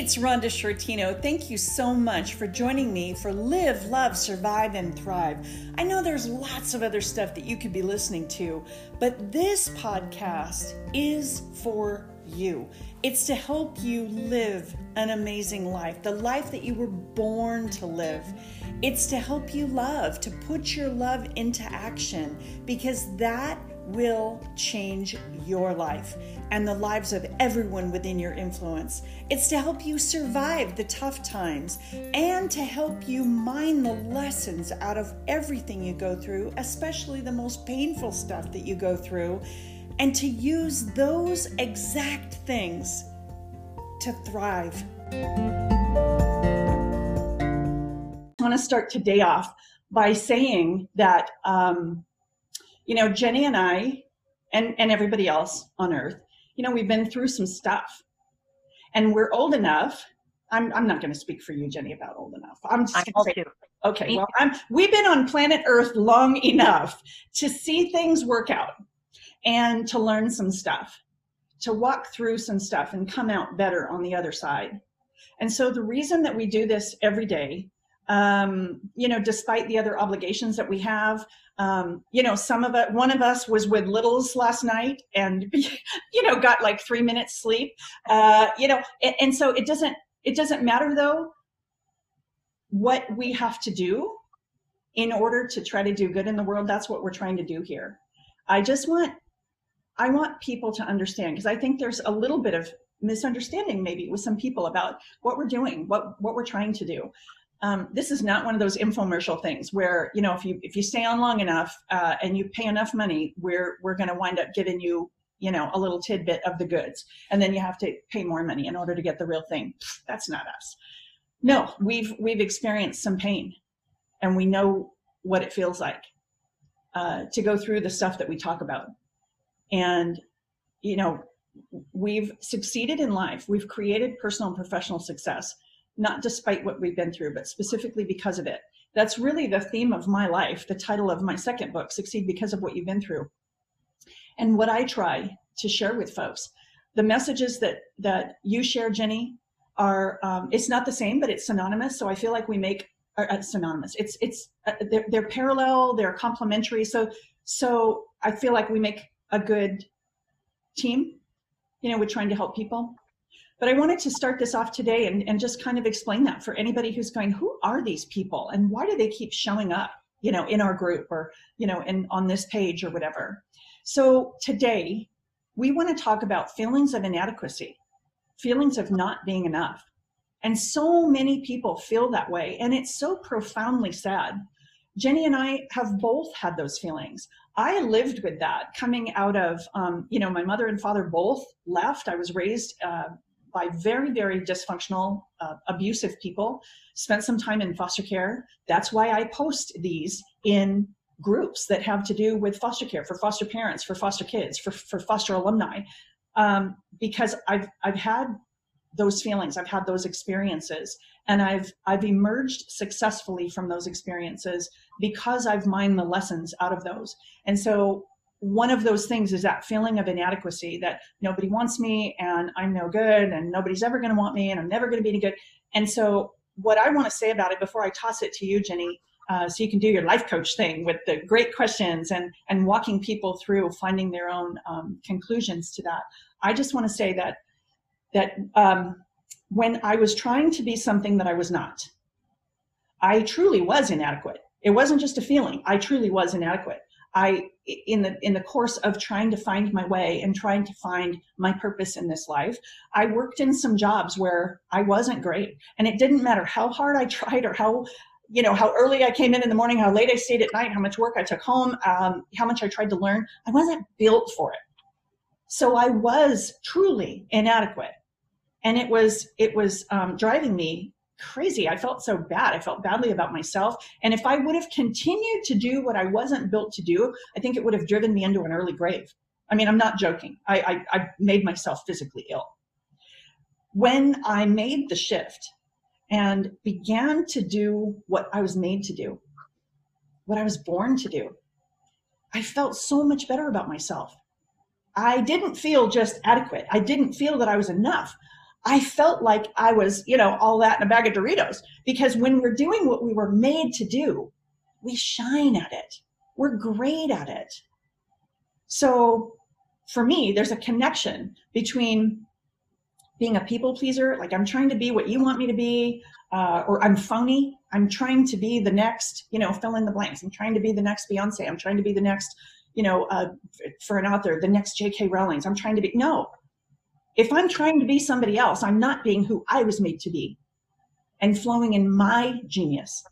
it's Rhonda Sciortino. Thank you so much for joining me for Live, Love, Survive, and Thrive. I know there's lots of other stuff that you could be listening to, but this podcast is for you. It's to help you live an amazing life, the life that you were born to live. It's to help you love, to put your love into action, because that will change your life and the lives of everyone within your influence. It's to help you survive the tough times and to help you mine the lessons out of everything you go through, especially the most painful stuff that you go through, and to use those exact things to thrive. I want to start today off by saying that. Um, you know, Jenny and I, and, and everybody else on earth, you know, we've been through some stuff. And we're old enough. I'm, I'm not going to speak for you, Jenny, about old enough. I'm just going to say, okay, well, I'm, we've been on planet Earth long enough to see things work out and to learn some stuff, to walk through some stuff and come out better on the other side. And so the reason that we do this every day, um, you know, despite the other obligations that we have, um, you know, some of it, one of us was with littles last night and, you know, got like three minutes sleep, uh, you know, and, and so it doesn't, it doesn't matter though what we have to do in order to try to do good in the world. That's what we're trying to do here. I just want, I want people to understand because I think there's a little bit of misunderstanding maybe with some people about what we're doing, what, what we're trying to do um, this is not one of those infomercial things where you know if you if you stay on long enough uh, and you pay enough money we're we're going to wind up giving you you know a little tidbit of the goods. And then you have to pay more money in order to get the real thing. That's not us. No we've we've experienced some pain and we know what it feels like uh, to go through the stuff that we talk about. And you know we've succeeded in life. We've created personal and professional success not despite what we've been through, but specifically because of it. That's really the theme of my life, the title of my second book, Succeed Because of What You've Been Through. And what I try to share with folks, the messages that, that you share, Jenny, are, um, it's not the same, but it's synonymous. So I feel like we make, are, uh, synonymous. It's, it's, uh, they're, they're parallel, they're complementary. So, so I feel like we make a good team, you know, we're trying to help people. But I wanted to start this off today and, and just kind of explain that for anybody who's going, who are these people and why do they keep showing up, you know, in our group or, you know, in on this page or whatever. So today we want to talk about feelings of inadequacy, feelings of not being enough. And so many people feel that way. And it's so profoundly sad. Jenny and I have both had those feelings. I lived with that coming out of, um, you know, my mother and father both left. I was raised uh, by very, very dysfunctional, uh, abusive people, spent some time in foster care. That's why I post these in groups that have to do with foster care for foster parents, for foster kids, for, for foster alumni, um, because I've, I've had those feelings, I've had those experiences, and I've, I've emerged successfully from those experiences because I've mined the lessons out of those. And so one of those things is that feeling of inadequacy that nobody wants me and I'm no good and nobody's ever going to want me and I'm never going to be any good. And so, what I want to say about it before I toss it to you, Jenny, uh, so you can do your life coach thing with the great questions and and walking people through finding their own um, conclusions to that. I just want to say that that um, when I was trying to be something that I was not, I truly was inadequate. It wasn't just a feeling. I truly was inadequate. I in the in the course of trying to find my way and trying to find my purpose in this life, I worked in some jobs where I wasn't great, and it didn't matter how hard I tried or how you know how early I came in in the morning, how late I stayed at night, how much work I took home, um, how much I tried to learn. I wasn't built for it, so I was truly inadequate, and it was it was um, driving me crazy. I felt so bad. I felt badly about myself. And if I would have continued to do what I wasn't built to do, I think it would have driven me into an early grave. I mean, I'm not joking. I, I, I made myself physically ill. When I made the shift and began to do what I was made to do, what I was born to do, I felt so much better about myself. I didn't feel just adequate. I didn't feel that I was enough. I felt like I was, you know, all that in a bag of Doritos because when we're doing what we were made to do, we shine at it. We're great at it. So for me, there's a connection between being a people pleaser, like I'm trying to be what you want me to be, uh, or I'm phony. I'm trying to be the next, you know, fill in the blanks. I'm trying to be the next Beyonce. I'm trying to be the next, you know, uh, for an author, the next J.K. Rowling's. I'm trying to be, no. If I'm trying to be somebody else, I'm not being who I was made to be and flowing in my genius.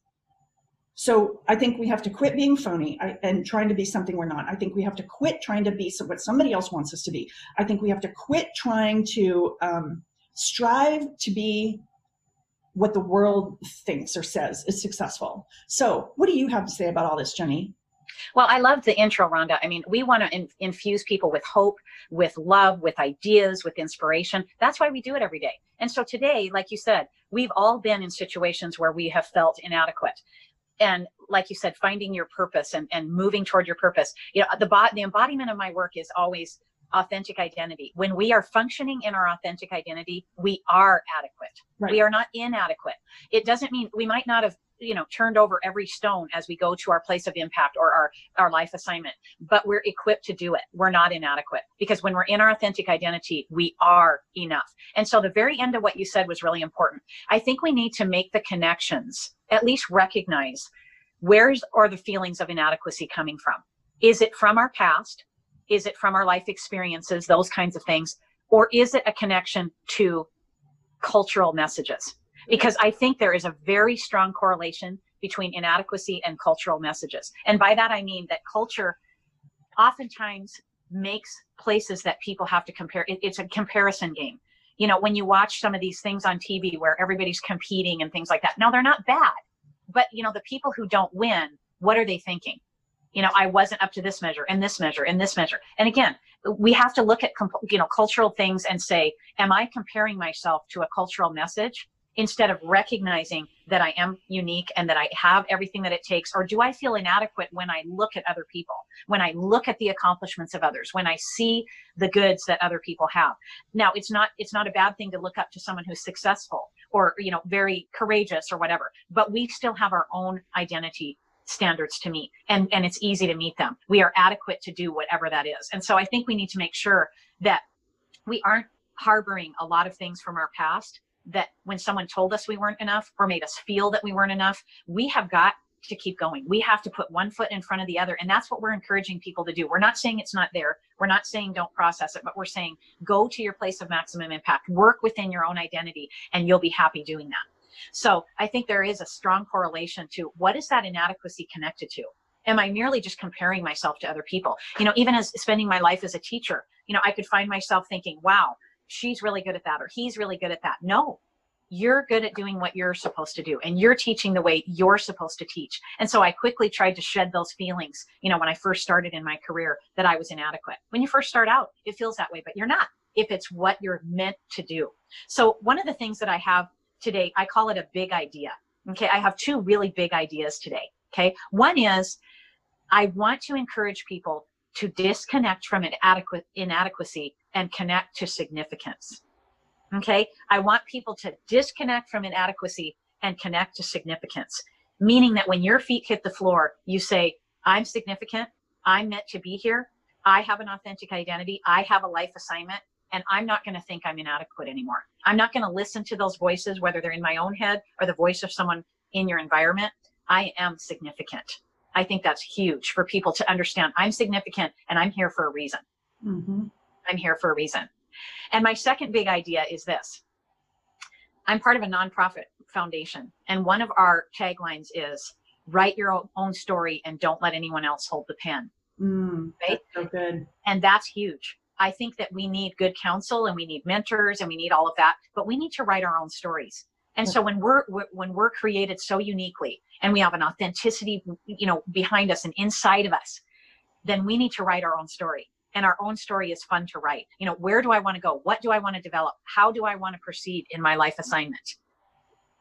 So I think we have to quit being phony and trying to be something we're not. I think we have to quit trying to be what somebody else wants us to be. I think we have to quit trying to um, strive to be what the world thinks or says is successful. So, what do you have to say about all this, Jenny? Well, I love the intro, Rhonda. I mean, we want to in- infuse people with hope, with love, with ideas, with inspiration. That's why we do it every day. And so today, like you said, we've all been in situations where we have felt inadequate and like you said finding your purpose and, and moving toward your purpose you know the the embodiment of my work is always authentic identity. When we are functioning in our authentic identity we are adequate. Right. we are not inadequate. It doesn't mean we might not have you know turned over every stone as we go to our place of impact or our our life assignment but we're equipped to do it. We're not inadequate because when we're in our authentic identity we are enough. And so the very end of what you said was really important. I think we need to make the connections at least recognize where's are the feelings of inadequacy coming from? Is it from our past is it from our life experiences those kinds of things or is it a connection to cultural messages because I think there is a very strong correlation between inadequacy and cultural messages. And by that, I mean that culture oftentimes makes places that people have to compare. It, it's a comparison game. You know, when you watch some of these things on TV where everybody's competing and things like that. Now, they're not bad, but, you know, the people who don't win, what are they thinking? You know, I wasn't up to this measure and this measure and this measure. And again, we have to look at, you know, cultural things and say, am I comparing myself to a cultural message? instead of recognizing that I am unique and that I have everything that it takes? Or do I feel inadequate when I look at other people, when I look at the accomplishments of others, when I see the goods that other people have? Now, it's not, it's not a bad thing to look up to someone who's successful or, you know, very courageous or whatever, but we still have our own identity standards to meet and, and it's easy to meet them. We are adequate to do whatever that is. And so I think we need to make sure that we aren't harboring a lot of things from our past that when someone told us we weren't enough or made us feel that we weren't enough, we have got to keep going. We have to put one foot in front of the other. And that's what we're encouraging people to do. We're not saying it's not there. We're not saying don't process it, but we're saying go to your place of maximum impact, work within your own identity, and you'll be happy doing that. So I think there is a strong correlation to what is that inadequacy connected to? Am I merely just comparing myself to other people? You know, even as spending my life as a teacher, you know, I could find myself thinking, wow, she's really good at that or he's really good at that. No, you're good at doing what you're supposed to do and you're teaching the way you're supposed to teach. And so I quickly tried to shed those feelings, you know, when I first started in my career that I was inadequate. When you first start out, it feels that way, but you're not if it's what you're meant to do. So one of the things that I have today, I call it a big idea. Okay. I have two really big ideas today. Okay. One is I want to encourage people to disconnect from inadequate inadequacy and connect to significance. Okay. I want people to disconnect from inadequacy and connect to significance, meaning that when your feet hit the floor, you say, I'm significant. I'm meant to be here. I have an authentic identity. I have a life assignment and I'm not going to think I'm inadequate anymore. I'm not going to listen to those voices, whether they're in my own head or the voice of someone in your environment. I am significant. I think that's huge for people to understand I'm significant and I'm here for a reason. Mm-hmm. I'm here for a reason. And my second big idea is this I'm part of a nonprofit foundation, and one of our taglines is write your own story and don't let anyone else hold the pen. Mm, right? so good. And that's huge. I think that we need good counsel and we need mentors and we need all of that, but we need to write our own stories. And so when we're when we're created so uniquely and we have an authenticity, you know, behind us and inside of us, then we need to write our own story. And our own story is fun to write. You know, where do I want to go? What do I want to develop? How do I want to proceed in my life assignment?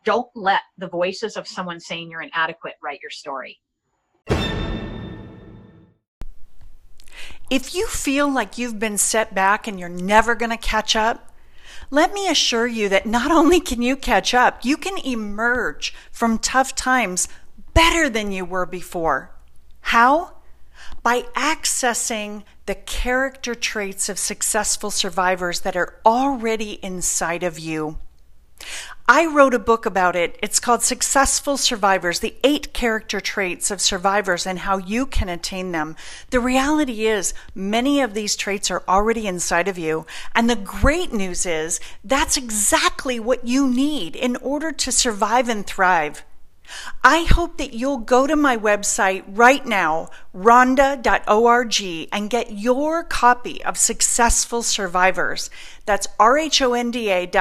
Don't let the voices of someone saying you're inadequate write your story. If you feel like you've been set back and you're never going to catch up, let me assure you that not only can you catch up, you can emerge from tough times better than you were before. How? By accessing the character traits of successful survivors that are already inside of you. I wrote a book about it. It's called Successful Survivors The Eight Character Traits of Survivors and How You Can Attain Them. The reality is, many of these traits are already inside of you. And the great news is, that's exactly what you need in order to survive and thrive. I hope that you'll go to my website right now, rhonda.org, and get your copy of Successful Survivors. That's R-H-O-N-D-A.org.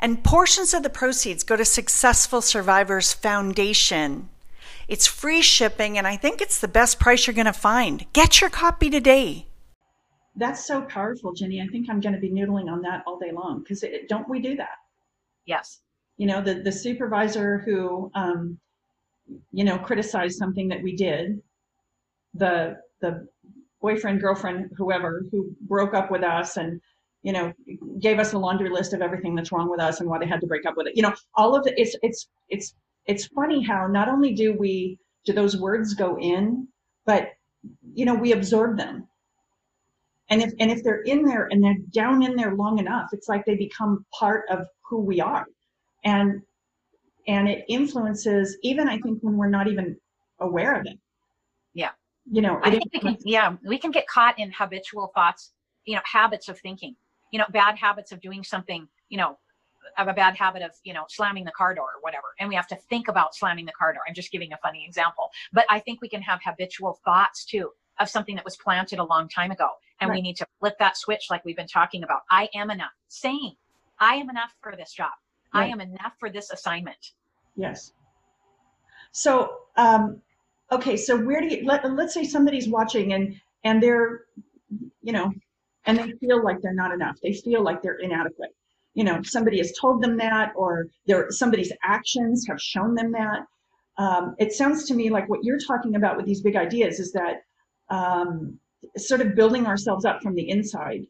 And portions of the proceeds go to Successful Survivors Foundation. It's free shipping, and I think it's the best price you're going to find. Get your copy today. That's so powerful, Jenny. I think I'm going to be noodling on that all day long because don't we do that? Yes you know, the, the supervisor who, um, you know, criticized something that we did, the, the boyfriend, girlfriend, whoever who broke up with us and, you know, gave us a laundry list of everything that's wrong with us and why they had to break up with it. You know, all of it, it's, it's, it's, it's funny how not only do we, do those words go in, but, you know, we absorb them. And if, and if they're in there and they're down in there long enough, it's like they become part of who we are and and it influences even i think when we're not even aware of it. Yeah. You know i think we can yeah we can get caught in habitual thoughts you know habits of thinking you know bad habits of doing something you know of a bad habit of you know slamming the car door or whatever and we have to think about slamming the car door. I'm just giving a funny example but i think we can have habitual thoughts too of something that was planted a long time ago and right. we need to flip that switch like we've been talking about. I am enough. Saying i am enough for this job right. I am enough for this assignment. Yes. So, um, okay, so where do you let let's say somebody's watching and and they're, you know, and they feel like they're not enough. They feel like they're inadequate. You know, somebody has told them that, or their somebody's actions have shown them that. Um, it sounds to me like what you're talking about with these big ideas is that um, sort of building ourselves up from the inside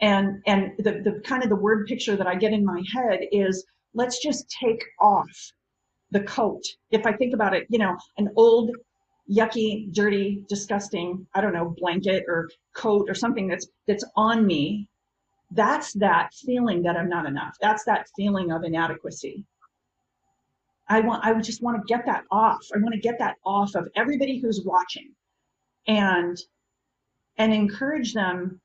and and the, the kind of the word picture that i get in my head is let's just take off the coat. If i think about it you know an old yucky dirty disgusting i don't know blanket or coat or something that's that's on me that's that feeling that i'm not enough. That's that feeling of inadequacy. I want i just want to get that off. I want to get that off of everybody who's watching. And and encourage them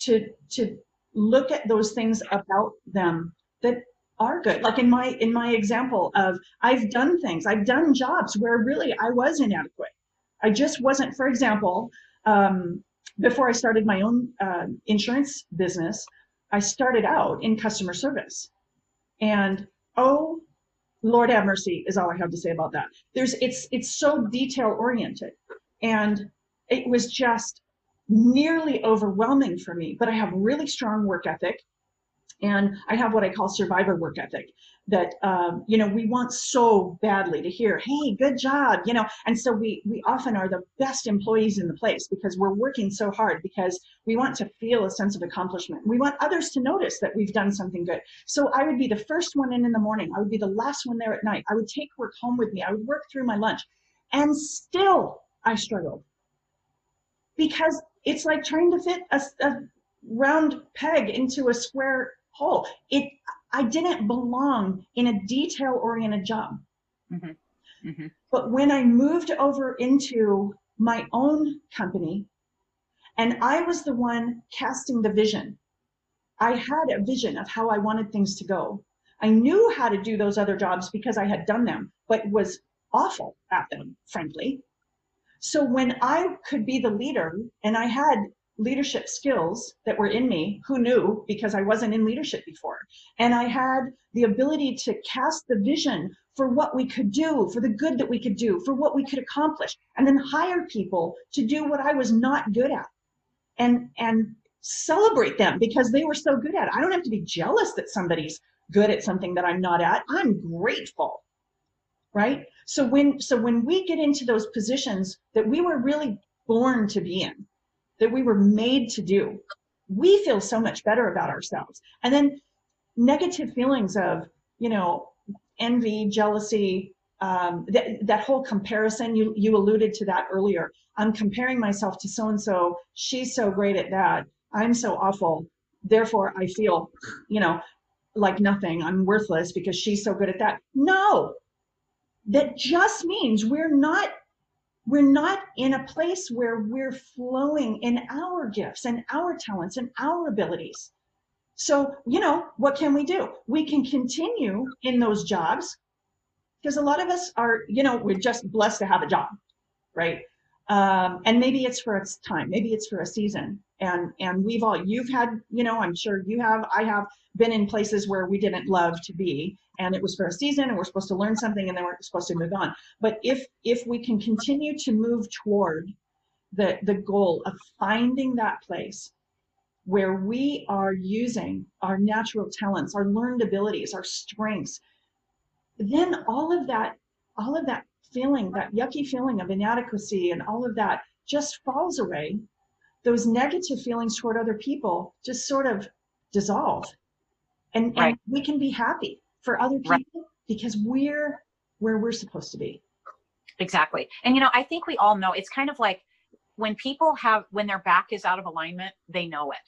to to look at those things about them that are good. Like in my in my example of i've done things i've done jobs where really i was inadequate. I just wasn't for example um, before i started my own uh, insurance business i started out in customer service. And oh lord have mercy is all i have to say about that. There's it's it's so detail oriented and it was just nearly overwhelming for me, but I have really strong work ethic and I have what I call survivor work ethic that, um, you know, we want so badly to hear, hey, good job, you know, and so we, we often are the best employees in the place because we're working so hard because we want to feel a sense of accomplishment. We want others to notice that we've done something good. So I would be the first one in in the morning. I would be the last one there at night. I would take work home with me. I would work through my lunch and still I struggled because it's like trying to fit a, a round peg into a square hole. It I didn't belong in a detail oriented job. Mm-hmm. Mm-hmm. But when I moved over into my own company and I was the one casting the vision, I had a vision of how I wanted things to go. I knew how to do those other jobs because I had done them, but was awful at them, frankly. So when I could be the leader and I had leadership skills that were in me, who knew because I wasn't in leadership before, and I had the ability to cast the vision for what we could do, for the good that we could do, for what we could accomplish, and then hire people to do what I was not good at. And and celebrate them because they were so good at it. I don't have to be jealous that somebody's good at something that I'm not at. I'm grateful right? So when so when we get into those positions that we were really born to be in, that we were made to do, we feel so much better about ourselves. And then negative feelings of, you know, envy, jealousy, um, that, that whole comparison, you, you alluded to that earlier. I'm comparing myself to so and so. She's so great at that. I'm so awful. Therefore, I feel, you know, like nothing. I'm worthless because she's so good at that. No, that just means we're not we're not in a place where we're flowing in our gifts and our talents and our abilities. So, you know, what can we do? We can continue in those jobs because a lot of us are, you know, we're just blessed to have a job, right? Um, and maybe it's for its time, maybe it's for a season. And and we've all you've had, you know, I'm sure you have, I have been in places where we didn't love to be and it was for a season and we're supposed to learn something and then we're supposed to move on. But if if we can continue to move toward the the goal of finding that place where we are using our natural talents our learned abilities our strengths then all of that all of that feeling that yucky feeling of inadequacy and all of that just falls away. Those negative feelings toward other people just sort of dissolve. And, right. and we can be happy for other people right. because we're where we're supposed to be. Exactly. And you know, I think we all know it's kind of like when people have when their back is out of alignment, they know it.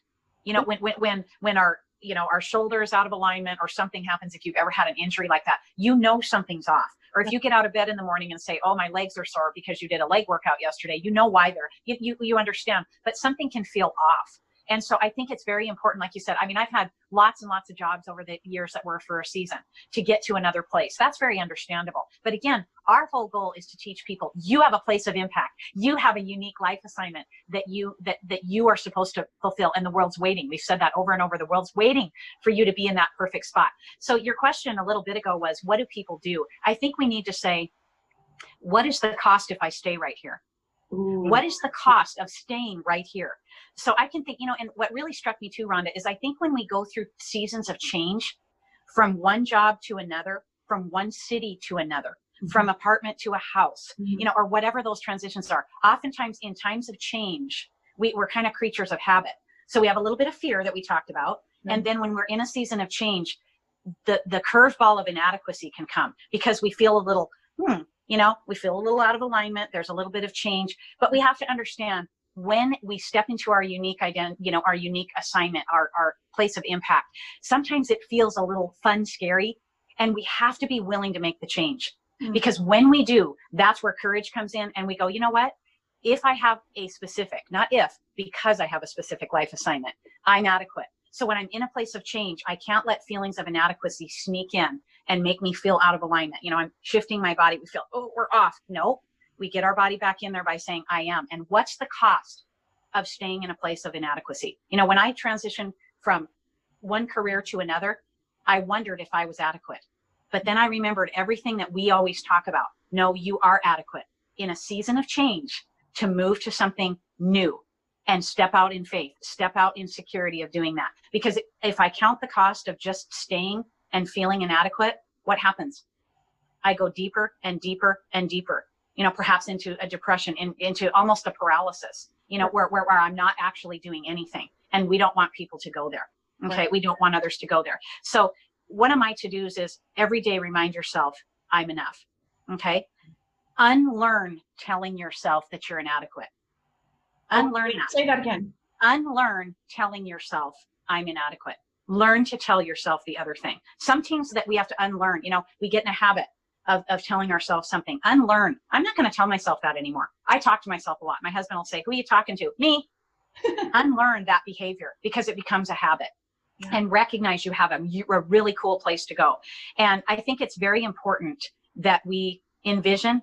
You know, when when when when our you know our shoulder is out of alignment or something happens if you've ever had an injury like that, you know something's off. Or if you get out of bed in the morning and say, "Oh, my legs are sore because you did a leg workout yesterday," you know why they're you you, you understand. But something can feel off. And so I think it's very important, like you said. I mean, I've had lots and lots of jobs over the years that were for a season to get to another place. That's very understandable. But again, our whole goal is to teach people you have a place of impact. You have a unique life assignment that you that that you are supposed to fulfill, and the world's waiting. We've said that over and over. The world's waiting for you to be in that perfect spot. So your question a little bit ago was, what do people do? I think we need to say, what is the cost if I stay right here? Ooh. What is the cost of staying right here? So I can think, you know, and what really struck me too, Rhonda, is I think when we go through seasons of change from one job to another, from one city to another, mm-hmm. from apartment to a house, mm-hmm. you know, or whatever those transitions are, oftentimes in times of change, we, we're kind of creatures of habit. So we have a little bit of fear that we talked about. Mm-hmm. And then when we're in a season of change, the, the curveball of inadequacy can come because we feel a little, hmm, you know, we feel a little out of alignment. There's a little bit of change, but we have to understand when we step into our unique identity, you know, our unique assignment, our, our place of impact, sometimes it feels a little fun, scary, and we have to be willing to make the change. Mm-hmm. Because when we do, that's where courage comes in and we go, you know what? If I have a specific, not if, because I have a specific life assignment, I'm adequate. So when I'm in a place of change, I can't let feelings of inadequacy sneak in and make me feel out of alignment. You know, I'm shifting my body. We feel, oh, we're off. No, we get our body back in there by saying, I am. And what's the cost of staying in a place of inadequacy? You know, when I transitioned from one career to another, I wondered if I was adequate. But then I remembered everything that we always talk about. No, you are adequate in a season of change to move to something new and step out in faith, step out in security of doing that. Because if I count the cost of just staying and feeling inadequate, what happens? I go deeper and deeper and deeper, you know, perhaps into a depression, in, into almost a paralysis, you know, where, where, where I'm not actually doing anything. And we don't want people to go there. Okay. Right. We don't want others to go there. So one of my to-dos is every day remind yourself, I'm enough. Okay. Unlearn telling yourself that you're inadequate. Oh, Unlearn oh, that. Say that again. Unlearn telling yourself, I'm inadequate learn to tell yourself the other thing. Some things that we have to unlearn, you know, we get in a habit of, of telling ourselves something. Unlearn. I'm not going to tell myself that anymore. I talk to myself a lot. My husband will say, Who are you talking to? Me. Unlearn that behavior because it becomes a habit. Yeah. And recognize you have a, a really cool place to go. And I think it's very important that we envision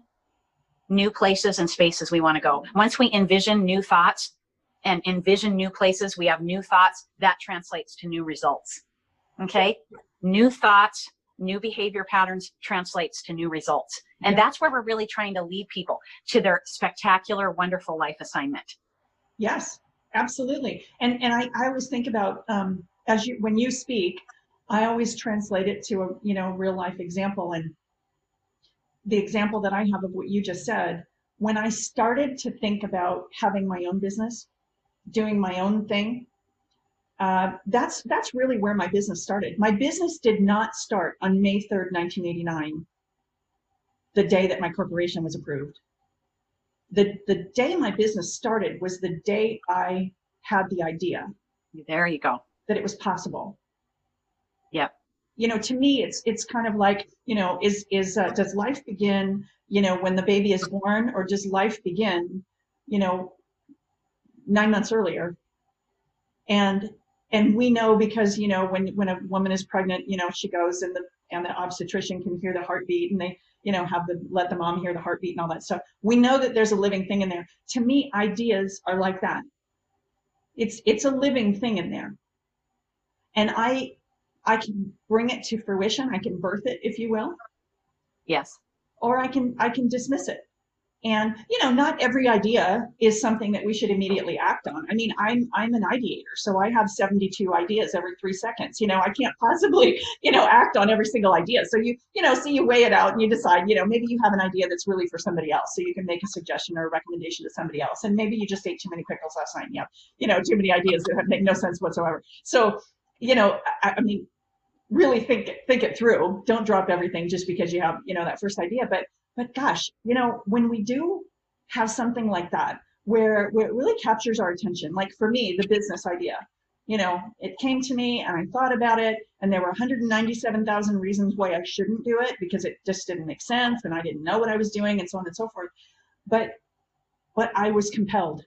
new places and spaces we want to go. Once we envision new thoughts, and envision new places, we have new thoughts, that translates to new results. Okay? New thoughts, new behavior patterns translates to new results. And yeah. that's where we're really trying to lead people to their spectacular, wonderful life assignment. Yes, absolutely. And and I, I always think about um, as you when you speak, I always translate it to a you know real life example. And the example that I have of what you just said, when I started to think about having my own business, doing my own thing, uh, that's that's really where my business started. My business did not start on May 3rd, 1989, the day that my corporation was approved. The, the day my business started was the day I had the idea. There you go. That it was possible. Yep. You know, to me, it's it's kind of like you know, is is uh, does life begin? You know, when the baby is born, or does life begin? You know, nine months earlier. And and we know because you know when when a woman is pregnant, you know, she goes and the and the obstetrician can hear the heartbeat and they you know have the let the mom hear the heartbeat and all that. Stuff we know that there's a living thing in there. To me ideas are like that. It's it's a living thing in there. And i i can bring it to fruition. I can birth it if you will. Yes. Or i can i can dismiss it and you know not every idea is something that we should immediately act on. I mean i'm i'm an ideator so i have 72 ideas every three seconds. You know i can't possibly you know act on every single idea. So you you know so you weigh it out and you decide you know maybe you have an idea that's really for somebody else so you can make a suggestion or a recommendation to somebody else. And maybe you just ate too many pickles last night and you know too many ideas that make no sense whatsoever. So you know I, I mean really think think it through. Don't drop everything just because you have you know that first idea. But but gosh, you know, when we do have something like that, where, where it really captures our attention, like for me, the business idea, you know, it came to me and I thought about it, and there were 197,000 reasons why I shouldn't do it because it just didn't make sense and I didn't know what I was doing and so on and so forth. But, but I was compelled.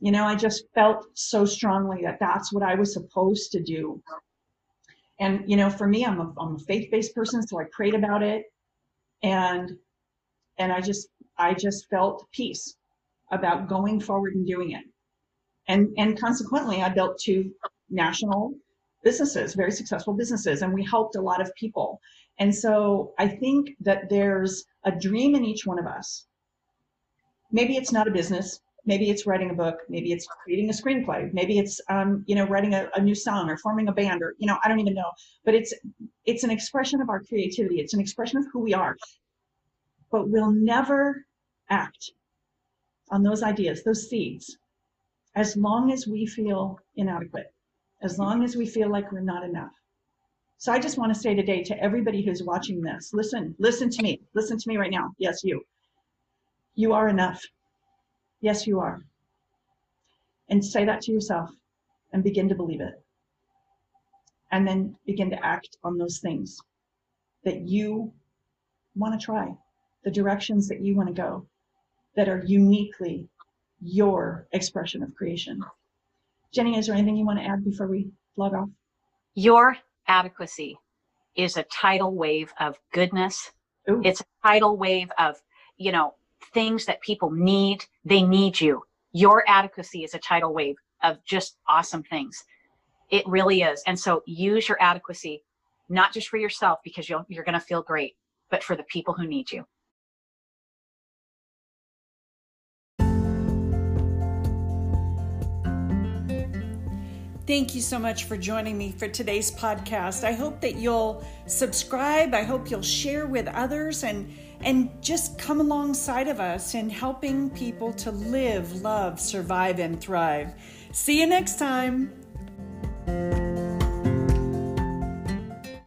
You know, I just felt so strongly that that's what I was supposed to do. And, you know, for me, I'm a, I'm a faith based person, so I prayed about it and and i just i just felt peace about going forward and doing it. And and consequently i built two national businesses very successful businesses and we helped a lot of people. And so i think that there's a dream in each one of us. Maybe it's not a business maybe it's writing a book maybe it's creating a screenplay maybe it's um, you know writing a, a, new song or forming a band or you know i don't even know. But it's it's an expression of our creativity. It's an expression of who we are. But we'll never act on those ideas those seeds as long as we feel inadequate as long as we feel like we're not enough. So i just want to say today to everybody who's watching this listen listen to me listen to me right now. Yes you. You are enough Yes, you are. And say that to yourself and begin to believe it. And then begin to act on those things that you want to try, the directions that you want to go that are uniquely your expression of creation. Jenny, is there anything you want to add before we log off? Your adequacy is a tidal wave of goodness. Ooh. It's a tidal wave of, you know, things that people need. They need you. Your adequacy is a tidal wave of just awesome things. It really is. And so use your adequacy, not just for yourself because you'll, you're going to feel great, but for the people who need you. Thank you so much for joining me for today's podcast. I hope that you'll subscribe. I hope you'll share with others and and just come alongside of us in helping people to live, love, survive, and thrive. See you next time.